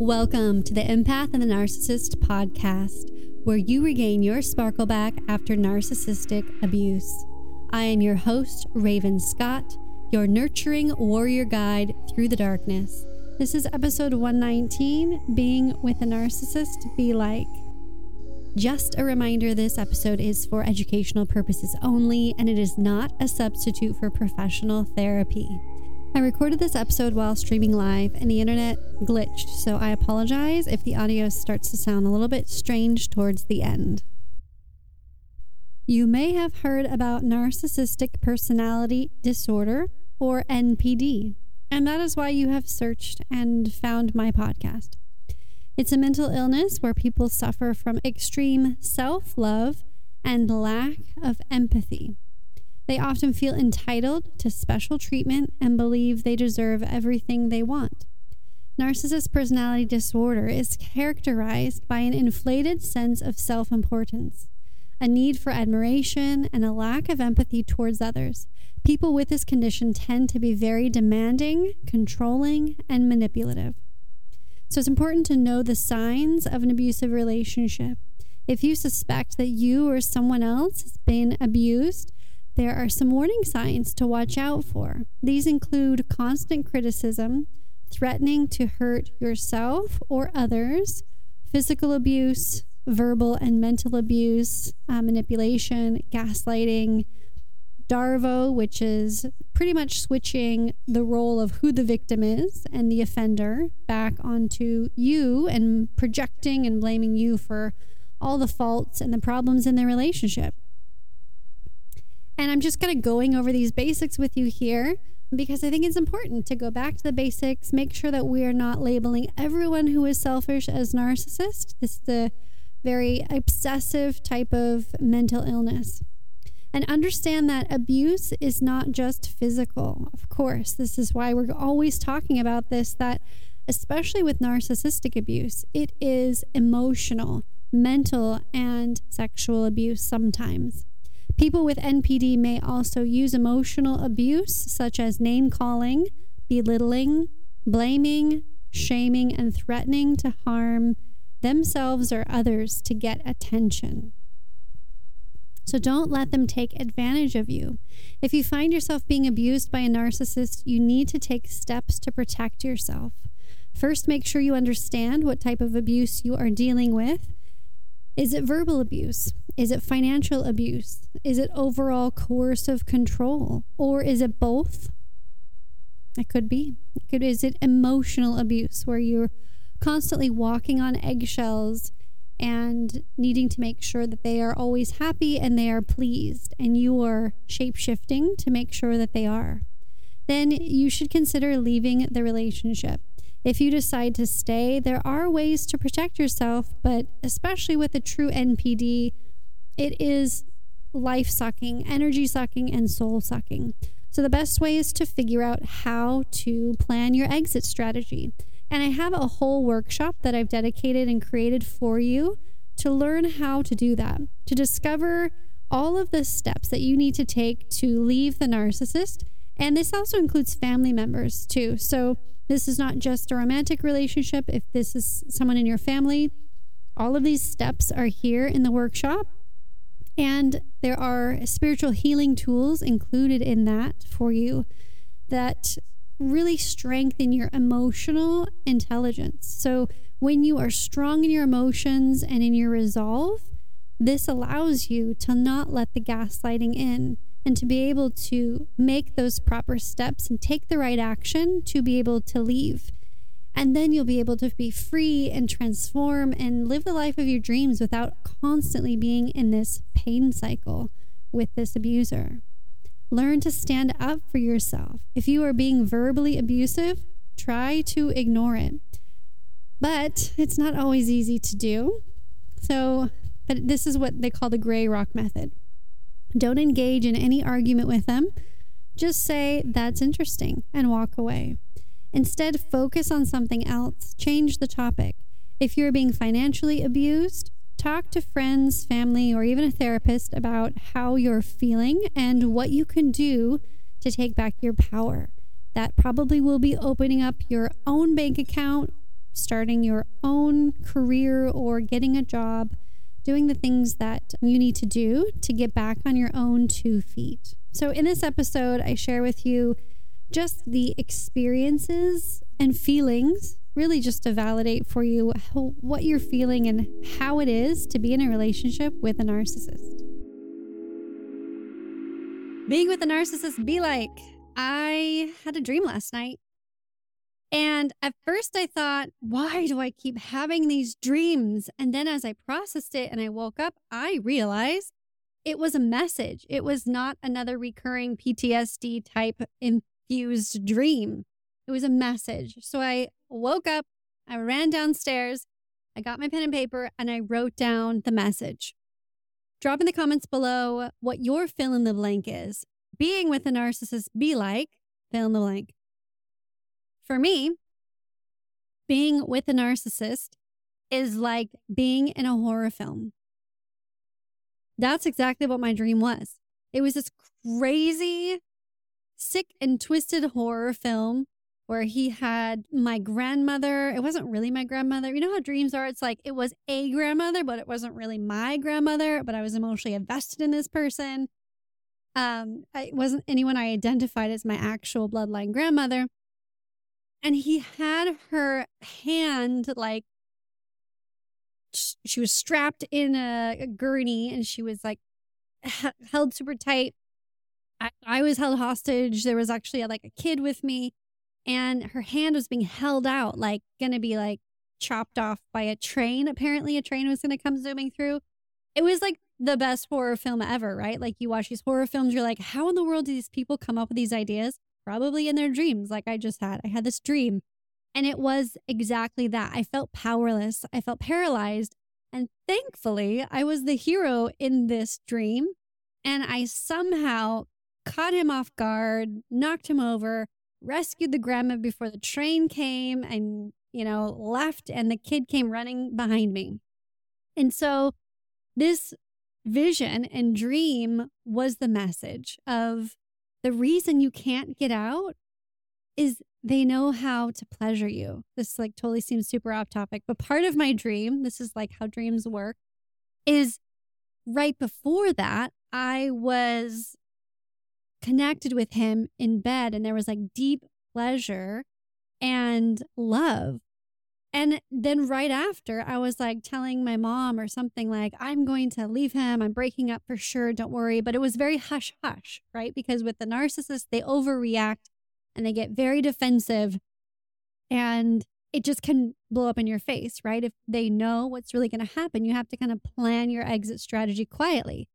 Welcome to the Empath and the Narcissist podcast, where you regain your sparkle back after narcissistic abuse. I am your host, Raven Scott, your nurturing warrior guide through the darkness. This is episode 119 Being with a Narcissist Be Like. Just a reminder this episode is for educational purposes only, and it is not a substitute for professional therapy. I recorded this episode while streaming live and the internet glitched, so I apologize if the audio starts to sound a little bit strange towards the end. You may have heard about narcissistic personality disorder, or NPD, and that is why you have searched and found my podcast. It's a mental illness where people suffer from extreme self love and lack of empathy. They often feel entitled to special treatment and believe they deserve everything they want. Narcissist personality disorder is characterized by an inflated sense of self importance, a need for admiration, and a lack of empathy towards others. People with this condition tend to be very demanding, controlling, and manipulative. So it's important to know the signs of an abusive relationship. If you suspect that you or someone else has been abused, there are some warning signs to watch out for. These include constant criticism, threatening to hurt yourself or others, physical abuse, verbal and mental abuse, uh, manipulation, gaslighting, Darvo, which is pretty much switching the role of who the victim is and the offender back onto you and projecting and blaming you for all the faults and the problems in their relationship. And I'm just kind of going over these basics with you here because I think it's important to go back to the basics, make sure that we are not labeling everyone who is selfish as narcissist. This is a very obsessive type of mental illness. And understand that abuse is not just physical. Of course, this is why we're always talking about this that especially with narcissistic abuse, it is emotional, mental, and sexual abuse sometimes. People with NPD may also use emotional abuse, such as name calling, belittling, blaming, shaming, and threatening to harm themselves or others to get attention. So don't let them take advantage of you. If you find yourself being abused by a narcissist, you need to take steps to protect yourself. First, make sure you understand what type of abuse you are dealing with is it verbal abuse? Is it financial abuse? Is it overall coercive control? Or is it both? It could be. It could, is it emotional abuse where you're constantly walking on eggshells and needing to make sure that they are always happy and they are pleased, and you are shape shifting to make sure that they are? Then you should consider leaving the relationship. If you decide to stay, there are ways to protect yourself, but especially with a true NPD, it is life sucking, energy sucking, and soul sucking. So the best way is to figure out how to plan your exit strategy. And I have a whole workshop that I've dedicated and created for you to learn how to do that, to discover all of the steps that you need to take to leave the narcissist. And this also includes family members too. So this is not just a romantic relationship. If this is someone in your family, all of these steps are here in the workshop. And there are spiritual healing tools included in that for you that really strengthen your emotional intelligence. So, when you are strong in your emotions and in your resolve, this allows you to not let the gaslighting in and to be able to make those proper steps and take the right action to be able to leave. And then you'll be able to be free and transform and live the life of your dreams without constantly being in this pain cycle with this abuser. Learn to stand up for yourself. If you are being verbally abusive, try to ignore it. But it's not always easy to do. So, but this is what they call the gray rock method. Don't engage in any argument with them. Just say, that's interesting, and walk away. Instead, focus on something else. Change the topic. If you're being financially abused, talk to friends, family, or even a therapist about how you're feeling and what you can do to take back your power. That probably will be opening up your own bank account starting your own career or getting a job, doing the things that you need to do to get back on your own two feet. So, in this episode, I share with you just the experiences and feelings, really just to validate for you what you're feeling and how it is to be in a relationship with a narcissist. Being with a narcissist be like, I had a dream last night. And at first I thought, why do I keep having these dreams? And then as I processed it and I woke up, I realized it was a message. It was not another recurring PTSD type infused dream. It was a message. So I woke up, I ran downstairs, I got my pen and paper, and I wrote down the message. Drop in the comments below what your fill in the blank is. Being with a narcissist be like, fill in the blank. For me, being with a narcissist is like being in a horror film. That's exactly what my dream was. It was this crazy, sick and twisted horror film where he had my grandmother. It wasn't really my grandmother. You know how dreams are? It's like it was a grandmother, but it wasn't really my grandmother, but I was emotionally invested in this person. Um, it wasn't anyone I identified as my actual bloodline grandmother. And he had her hand like she was strapped in a, a gurney and she was like held super tight. I, I was held hostage. There was actually like a kid with me and her hand was being held out, like gonna be like chopped off by a train. Apparently, a train was gonna come zooming through. It was like the best horror film ever, right? Like you watch these horror films, you're like, how in the world do these people come up with these ideas? Probably in their dreams, like I just had. I had this dream. And it was exactly that. I felt powerless. I felt paralyzed. And thankfully, I was the hero in this dream. And I somehow caught him off guard, knocked him over, rescued the grandma before the train came and, you know, left, and the kid came running behind me. And so this vision and dream was the message of the reason you can't get out is they know how to pleasure you. This like totally seems super off topic, but part of my dream, this is like how dreams work, is right before that, I was connected with him in bed and there was like deep pleasure and love. And then right after, I was like telling my mom or something like, I'm going to leave him. I'm breaking up for sure. Don't worry. But it was very hush hush, right? Because with the narcissist, they overreact and they get very defensive and it just can blow up in your face, right? If they know what's really going to happen, you have to kind of plan your exit strategy quietly.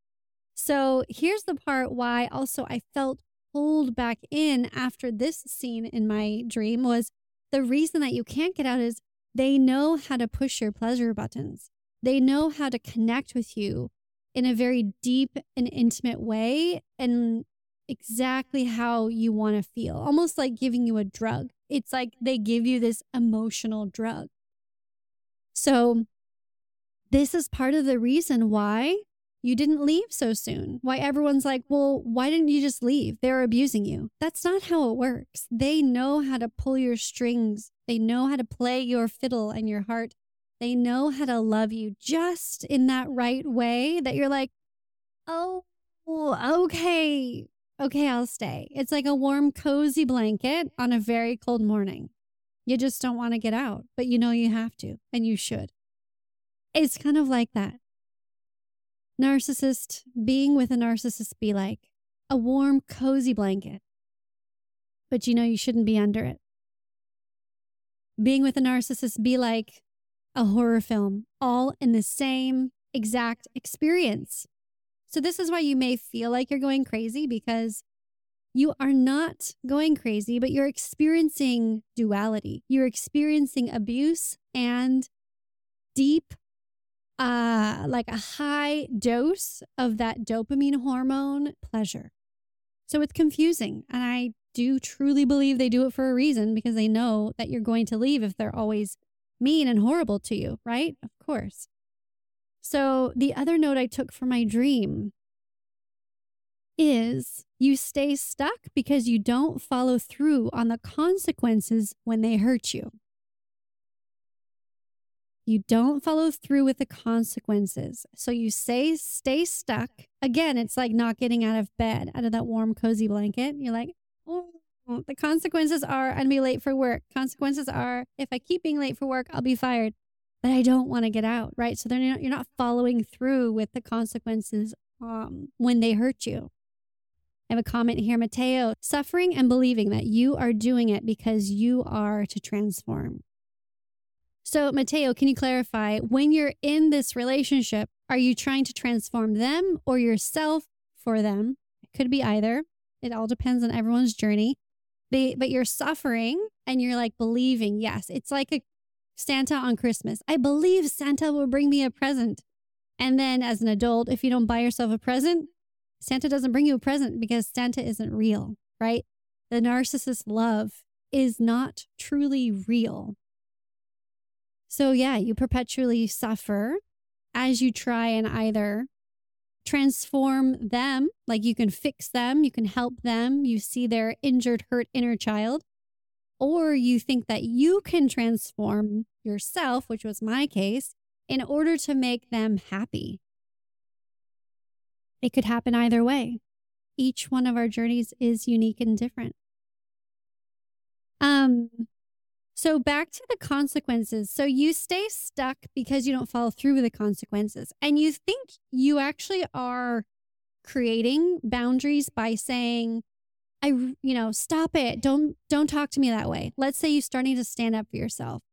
So here's the part why also I felt pulled back in after this scene in my dream was the reason that you can't get out is they know how to push your pleasure buttons. They know how to connect with you in a very deep and intimate way and exactly how you want to feel, almost like giving you a drug. It's like they give you this emotional drug. So, this is part of the reason why you didn't leave so soon. Why everyone's like, well, why didn't you just leave? They're abusing you. That's not how it works. They know how to pull your strings, they know how to play your fiddle and your heart. They know how to love you just in that right way that you're like, oh, okay, okay, I'll stay. It's like a warm, cozy blanket on a very cold morning. You just don't want to get out, but you know you have to, and you should. It's kind of like that. Narcissist, being with a narcissist be like a warm, cozy blanket. But you know you shouldn't be under it. Being with a narcissist be like a horror film, all in the same exact experience. So, this is why you may feel like you're going crazy because you are not going crazy, but you're experiencing duality. You're experiencing abuse and deep uh, like a high dose of that dopamine hormone pleasure. So it's confusing. And I do truly believe they do it for a reason because they know that you're going to leave if they're always mean and horrible to you, right? Of course. So the other note I took from my dream is you stay stuck because you don't follow through on the consequences when they hurt you. You don't follow through with the consequences. So you say, stay stuck. Again, it's like not getting out of bed, out of that warm, cozy blanket. You're like, oh, the consequences are I'm gonna be late for work. Consequences are if I keep being late for work, I'll be fired. But I don't want to get out, right? So they're not, you're not following through with the consequences um, when they hurt you. I have a comment here, Mateo, suffering and believing that you are doing it because you are to transform. So, Mateo, can you clarify when you're in this relationship, are you trying to transform them or yourself for them? It could be either. It all depends on everyone's journey. But you're suffering and you're like believing, yes, it's like a Santa on Christmas. I believe Santa will bring me a present. And then as an adult, if you don't buy yourself a present, Santa doesn't bring you a present because Santa isn't real, right? The narcissist love is not truly real. So, yeah, you perpetually suffer as you try and either transform them, like you can fix them, you can help them, you see their injured, hurt inner child, or you think that you can transform yourself, which was my case, in order to make them happy. It could happen either way. Each one of our journeys is unique and different. Um, so back to the consequences. So you stay stuck because you don't follow through with the consequences. And you think you actually are creating boundaries by saying, I, you know, stop it. Don't don't talk to me that way. Let's say you're starting to stand up for yourself.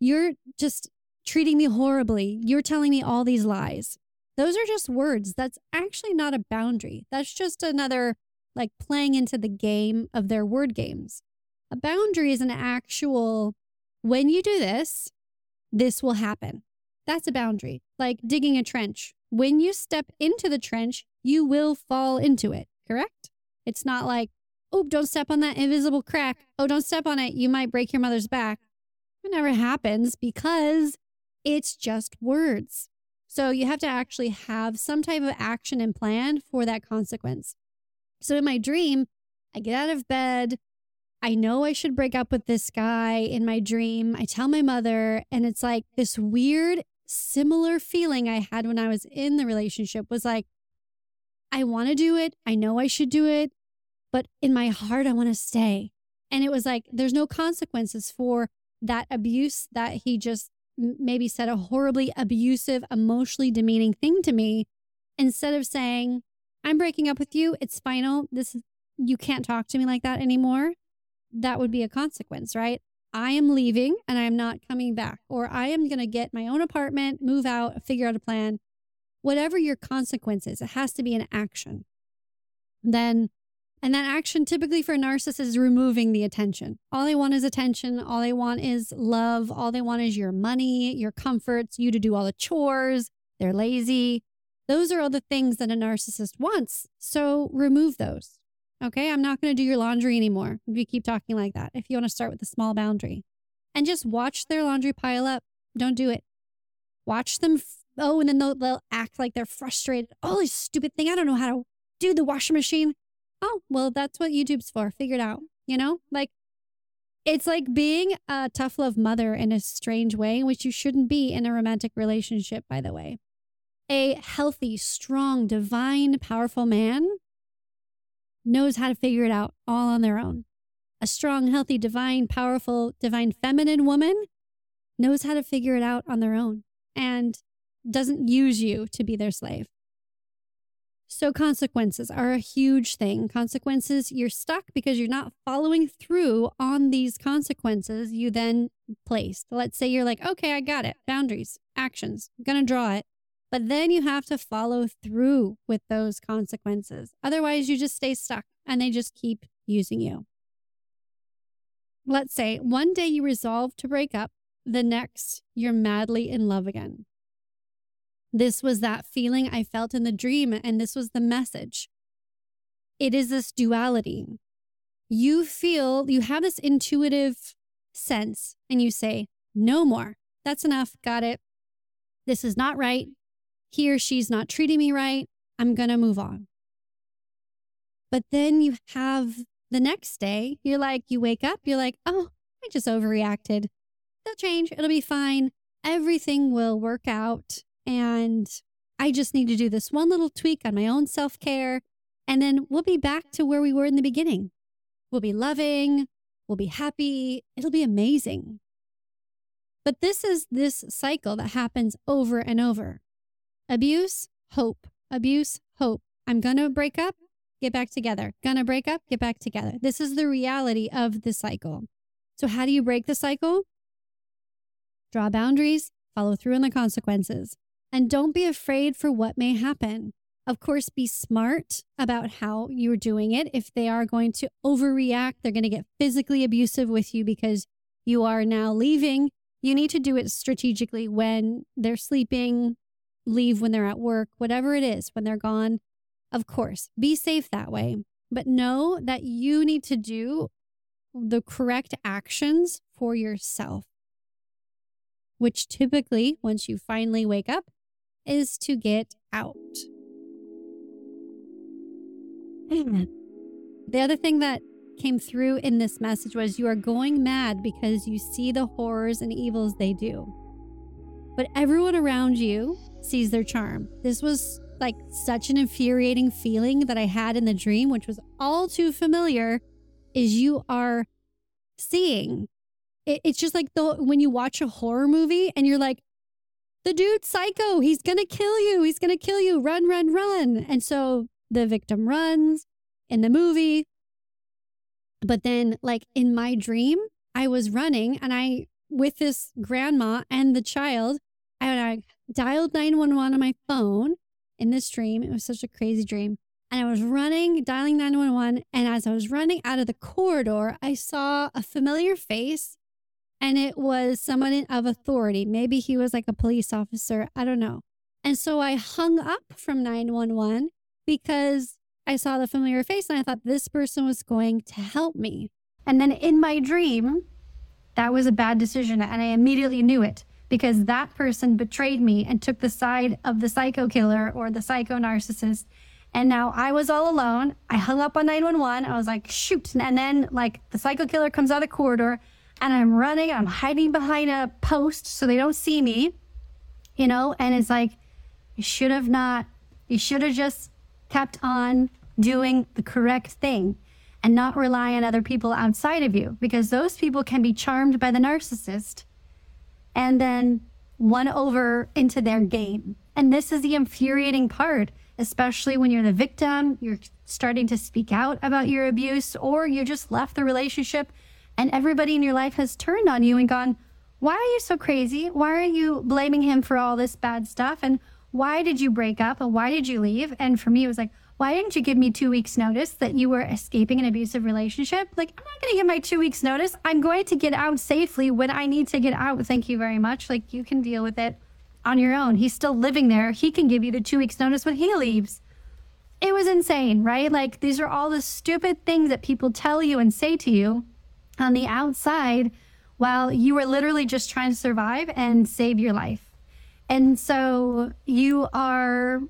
You're just treating me horribly. You're telling me all these lies. Those are just words. That's actually not a boundary. That's just another like playing into the game of their word games. A boundary is an actual, when you do this, this will happen. That's a boundary, like digging a trench. When you step into the trench, you will fall into it, correct? It's not like, oh, don't step on that invisible crack. Oh, don't step on it. You might break your mother's back. It never happens because it's just words. So you have to actually have some type of action and plan for that consequence. So in my dream, I get out of bed, I know I should break up with this guy in my dream. I tell my mother, and it's like this weird, similar feeling I had when I was in the relationship was like, I want to do it. I know I should do it, but in my heart, I want to stay. And it was like, there's no consequences for that abuse that he just maybe said a horribly abusive, emotionally demeaning thing to me. Instead of saying, I'm breaking up with you, it's final. This you can't talk to me like that anymore that would be a consequence, right? I am leaving and I'm not coming back, or I am going to get my own apartment, move out, figure out a plan. Whatever your consequences, it has to be an action. Then, and that action typically for a narcissist is removing the attention. All they want is attention. All they want is love. All they want is your money, your comforts, you to do all the chores. They're lazy. Those are all the things that a narcissist wants. So remove those. Okay, I'm not going to do your laundry anymore if you keep talking like that. If you want to start with a small boundary and just watch their laundry pile up, don't do it. Watch them. F- oh, and then they'll, they'll act like they're frustrated. Oh, this stupid thing. I don't know how to do the washing machine. Oh, well, that's what YouTube's for. Figure it out. You know, like it's like being a tough love mother in a strange way, which you shouldn't be in a romantic relationship, by the way. A healthy, strong, divine, powerful man knows how to figure it out all on their own. A strong, healthy, divine, powerful, divine feminine woman knows how to figure it out on their own and doesn't use you to be their slave. So, consequences are a huge thing. Consequences, you're stuck because you're not following through on these consequences you then placed. Let's say you're like, okay, I got it. Boundaries, actions, I'm to draw it. But then you have to follow through with those consequences. Otherwise, you just stay stuck and they just keep using you. Let's say one day you resolve to break up, the next, you're madly in love again. This was that feeling I felt in the dream, and this was the message. It is this duality. You feel, you have this intuitive sense, and you say, No more. That's enough. Got it. This is not right he or she's not treating me right. I'm going to move on. But then you have the next day, you're like, you wake up, you're like, oh, I just overreacted. They'll change. It'll be fine. everything will work out. And I just need to do this one little tweak on my own self care. And then we'll be back to where we were in the beginning. We'll be loving, we'll be happy, it'll be amazing. But this is this cycle that happens over and over abuse, hope, abuse, hope. I'm going to break up, get back together. Gonna break up, get back together. This is the reality of the cycle. So, how do you break the cycle? Draw boundaries, follow through on the consequences, and don't be afraid for what may happen. Of course, be smart about how you're doing it. If they are going to overreact, they're going to get physically abusive with you because you are now leaving. You need to do it strategically when they're sleeping, leave when they're at work, whatever it is, when they're gone. Of course, be safe that way, but know that you need to do the correct actions for yourself, which typically, once you finally wake up, is to get out. Amen. The other thing that came through in this message was you are going mad because you see the horrors and evils they do. But everyone around you sees their charm. This was like such an infuriating feeling that I had in the dream, which was all too familiar, is you are seeing. It, it's just like the when you watch a horror movie and you're like, the dude's psycho. He's gonna kill you. He's gonna kill you. Run, run, run. And so the victim runs in the movie. But then, like in my dream, I was running and I, with this grandma and the child, and I dialed 911 on my phone in this dream. It was such a crazy dream. And I was running, dialing 911. And as I was running out of the corridor, I saw a familiar face. And it was someone of authority. Maybe he was like a police officer. I don't know. And so I hung up from 911 because I saw the familiar face and I thought this person was going to help me. And then in my dream, that was a bad decision. And I immediately knew it because that person betrayed me and took the side of the psycho killer or the psycho narcissist. And now I was all alone. I hung up on 911. I was like, shoot. And then, like, the psycho killer comes out of the corridor and I'm running. I'm hiding behind a post so they don't see me, you know? And it's like, you should have not, you should have just kept on doing the correct thing and not rely on other people outside of you because those people can be charmed by the narcissist and then won over into their game. And this is the infuriating part, especially when you're the victim, you're starting to speak out about your abuse, or you just left the relationship and everybody in your life has turned on you and gone, Why are you so crazy? Why are you blaming him for all this bad stuff? And why did you break up? And why did you leave? And for me, it was like, why didn't you give me two weeks notice that you were escaping an abusive relationship? Like, I'm not going to give my two weeks notice. I'm going to get out safely when I need to get out. Thank you very much. Like, you can deal with it on your own. He's still living there. He can give you the two weeks notice when he leaves. It was insane, right? Like, these are all the stupid things that people tell you and say to you on the outside while you were literally just trying to survive and save your life. And so you are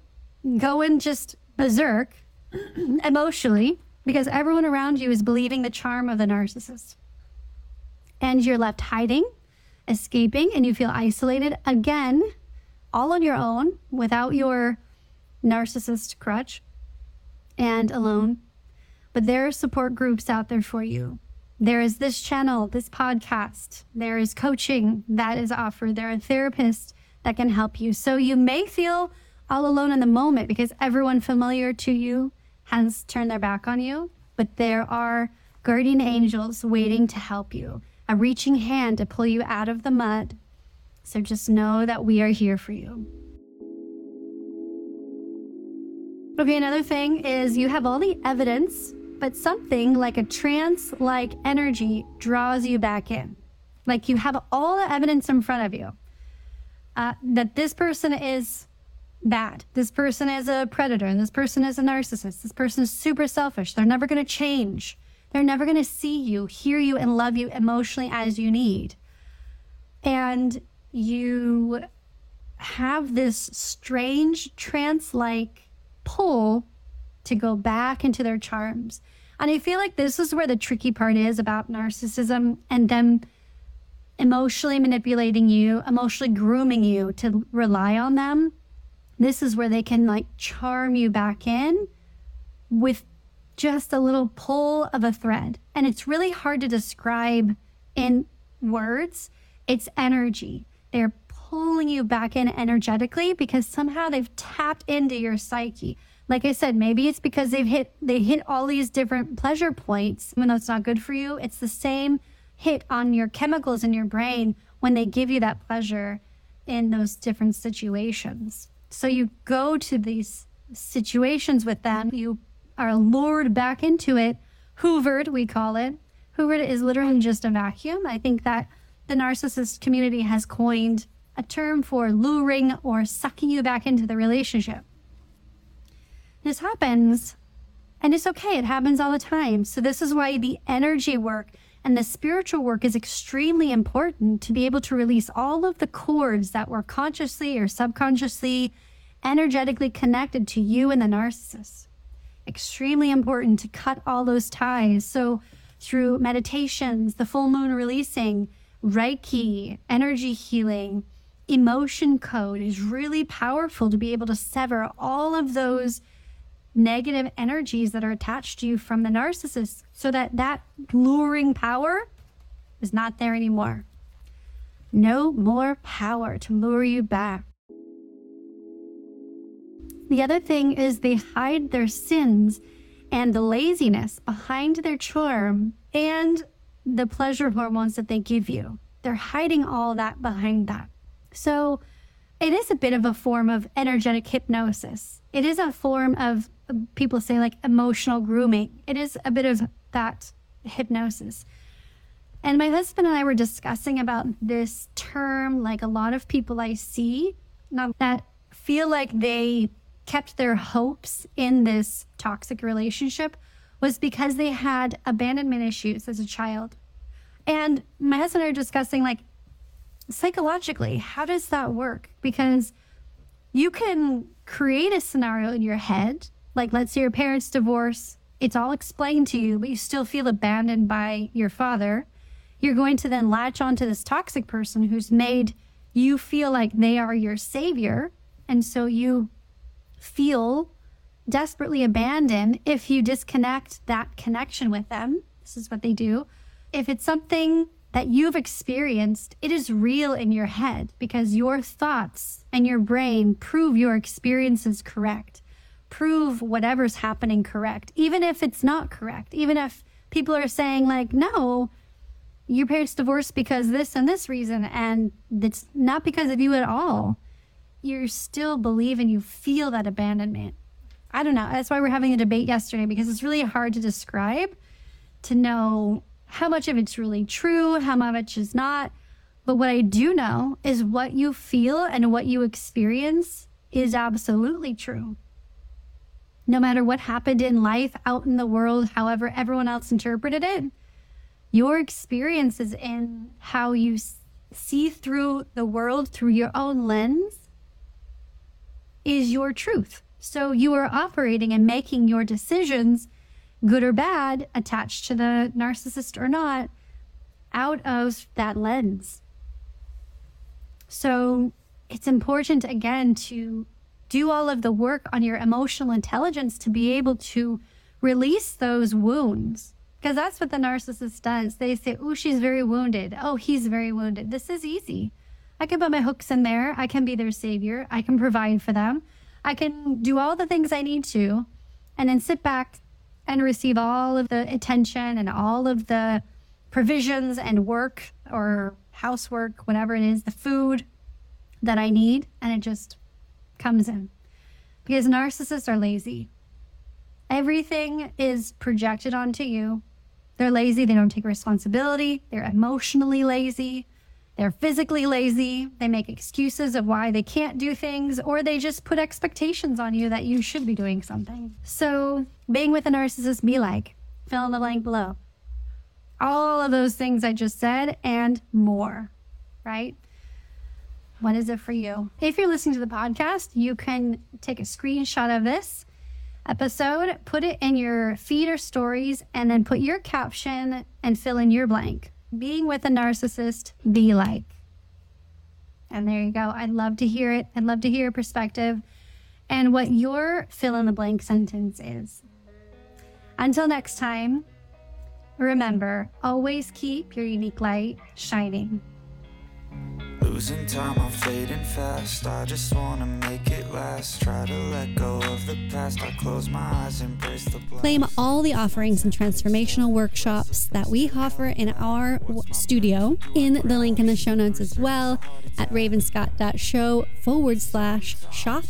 going just berserk emotionally because everyone around you is believing the charm of the narcissist. And you're left hiding, escaping, and you feel isolated again, all on your own without your narcissist crutch and alone. But there are support groups out there for you. There is this channel, this podcast. There is coaching that is offered. There are therapists that can help you. So you may feel all alone in the moment because everyone familiar to you has turned their back on you. But there are guardian angels waiting to help you, a reaching hand to pull you out of the mud. So just know that we are here for you. Okay, another thing is you have all the evidence, but something like a trance like energy draws you back in. Like you have all the evidence in front of you uh, that this person is bad. This person is a predator and this person is a narcissist. This person is super selfish. They're never going to change. They're never going to see you, hear you, and love you emotionally as you need. And you have this strange trance like pull to go back into their charms. And I feel like this is where the tricky part is about narcissism and them emotionally manipulating you, emotionally grooming you to rely on them, this is where they can like charm you back in with just a little pull of a thread. And it's really hard to describe in words. It's energy. They're pulling you back in energetically because somehow they've tapped into your psyche. Like I said, maybe it's because they've hit they hit all these different pleasure points, though it's not good for you. It's the same hit on your chemicals in your brain when they give you that pleasure in those different situations. So you go to these situations with them, you are lured back into it, hoovered, we call it. Hoovered is literally just a vacuum. I think that the narcissist community has coined a term for luring or sucking you back into the relationship. This happens, and it's okay, it happens all the time. So, this is why the energy work and the spiritual work is extremely important to be able to release all of the cords that were consciously or subconsciously energetically connected to you and the narcissist. Extremely important to cut all those ties. So, through meditations, the full moon releasing, Reiki, energy healing, emotion code is really powerful to be able to sever all of those negative energies that are attached to you from the narcissist so that that luring power is not there anymore. No more power to lure you back. The other thing is they hide their sins and the laziness behind their charm and the pleasure hormones that they give you. They're hiding all that behind that. So it is a bit of a form of energetic hypnosis. It is a form of, people say, like emotional grooming. It is a bit of that hypnosis. And my husband and I were discussing about this term, like a lot of people I see that feel like they kept their hopes in this toxic relationship was because they had abandonment issues as a child. And my husband and I are discussing, like, psychologically, how does that work? Because you can create a scenario in your head, like let's say your parents divorce, it's all explained to you, but you still feel abandoned by your father. You're going to then latch onto this toxic person who's made you feel like they are your savior. And so you feel desperately abandoned if you disconnect that connection with them. This is what they do. If it's something that you've experienced, it is real in your head because your thoughts and your brain prove your experiences correct, prove whatever's happening correct, even if it's not correct, even if people are saying, like, no, your parents divorced because this and this reason, and it's not because of you at all. You're still believing you feel that abandonment. I don't know. That's why we're having a debate yesterday because it's really hard to describe to know how much of it's really true, how much is not. But what I do know is what you feel and what you experience is absolutely true. No matter what happened in life, out in the world, however everyone else interpreted it, your experiences in how you see through the world through your own lens is your truth. So you are operating and making your decisions good or bad, attached to the narcissist or not, out of that lens. So it's important, again, to do all of the work on your emotional intelligence to be able to release those wounds. Because that's what the narcissist does. They say, Oh, she's very wounded. Oh, he's very wounded. This is easy. I can put my hooks in there. I can be their savior. I can provide for them. I can do all the things I need to and then sit back and receive all of the attention and all of the provisions and work or housework, whatever it is, the food that I need, and it just comes in. Because narcissists are lazy. Everything is projected onto you. They're lazy, they don't take responsibility, they're emotionally lazy. They're physically lazy. They make excuses of why they can't do things, or they just put expectations on you that you should be doing something. So, being with a narcissist, be like, fill in the blank below. All of those things I just said and more, right? What is it for you? If you're listening to the podcast, you can take a screenshot of this episode, put it in your feed or stories, and then put your caption and fill in your blank being with a narcissist be like? And there you go. I'd love to hear it. I'd love to hear your perspective and what your fill in the blank sentence is. Until next time, remember always keep your unique light shining. Losing time, I'm fading fast. I just wanna make it last. Try to let go of the past. I close my eyes, embrace the blast. Claim all the offerings and transformational workshops that we offer in our w- studio in the link in the show notes as well at ravenscott.show forward slash shop.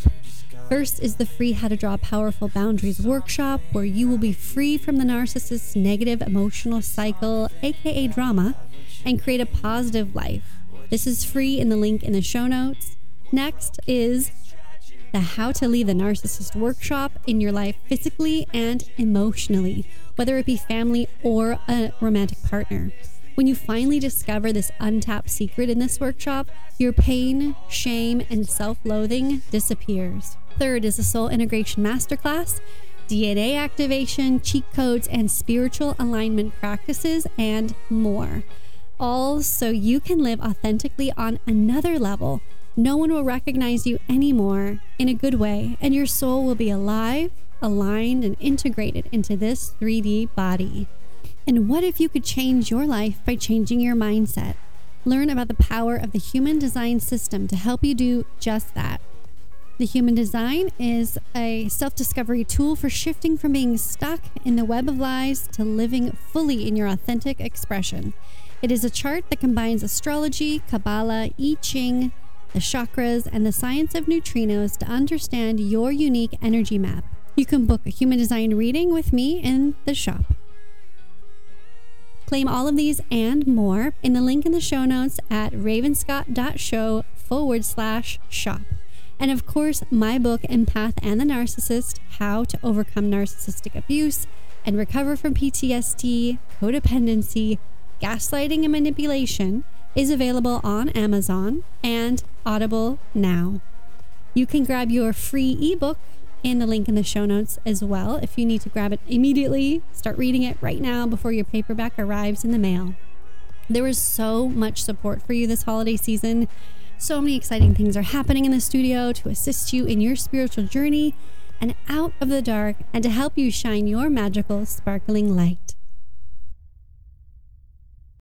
First is the free How to Draw Powerful Boundaries workshop, where you will be free from the narcissist's negative emotional cycle, aka drama, and create a positive life. This is free in the link in the show notes. Next is the How to Leave the Narcissist workshop in your life physically and emotionally, whether it be family or a romantic partner. When you finally discover this untapped secret in this workshop, your pain, shame, and self loathing disappears. Third is the Soul Integration Masterclass, DNA activation, cheat codes, and spiritual alignment practices, and more. All so you can live authentically on another level. No one will recognize you anymore in a good way, and your soul will be alive, aligned, and integrated into this 3D body. And what if you could change your life by changing your mindset? Learn about the power of the human design system to help you do just that. The Human Design is a self discovery tool for shifting from being stuck in the web of lies to living fully in your authentic expression. It is a chart that combines astrology, Kabbalah, I Ching, the chakras, and the science of neutrinos to understand your unique energy map. You can book a human design reading with me in the shop. Claim all of these and more in the link in the show notes at ravenscott.show forward slash shop. And of course, my book, Empath and the Narcissist How to Overcome Narcissistic Abuse and Recover from PTSD, Codependency, Gaslighting, and Manipulation, is available on Amazon and Audible now. You can grab your free ebook in the link in the show notes as well if you need to grab it immediately. Start reading it right now before your paperback arrives in the mail. There is so much support for you this holiday season. So many exciting things are happening in the studio to assist you in your spiritual journey and out of the dark and to help you shine your magical, sparkling light.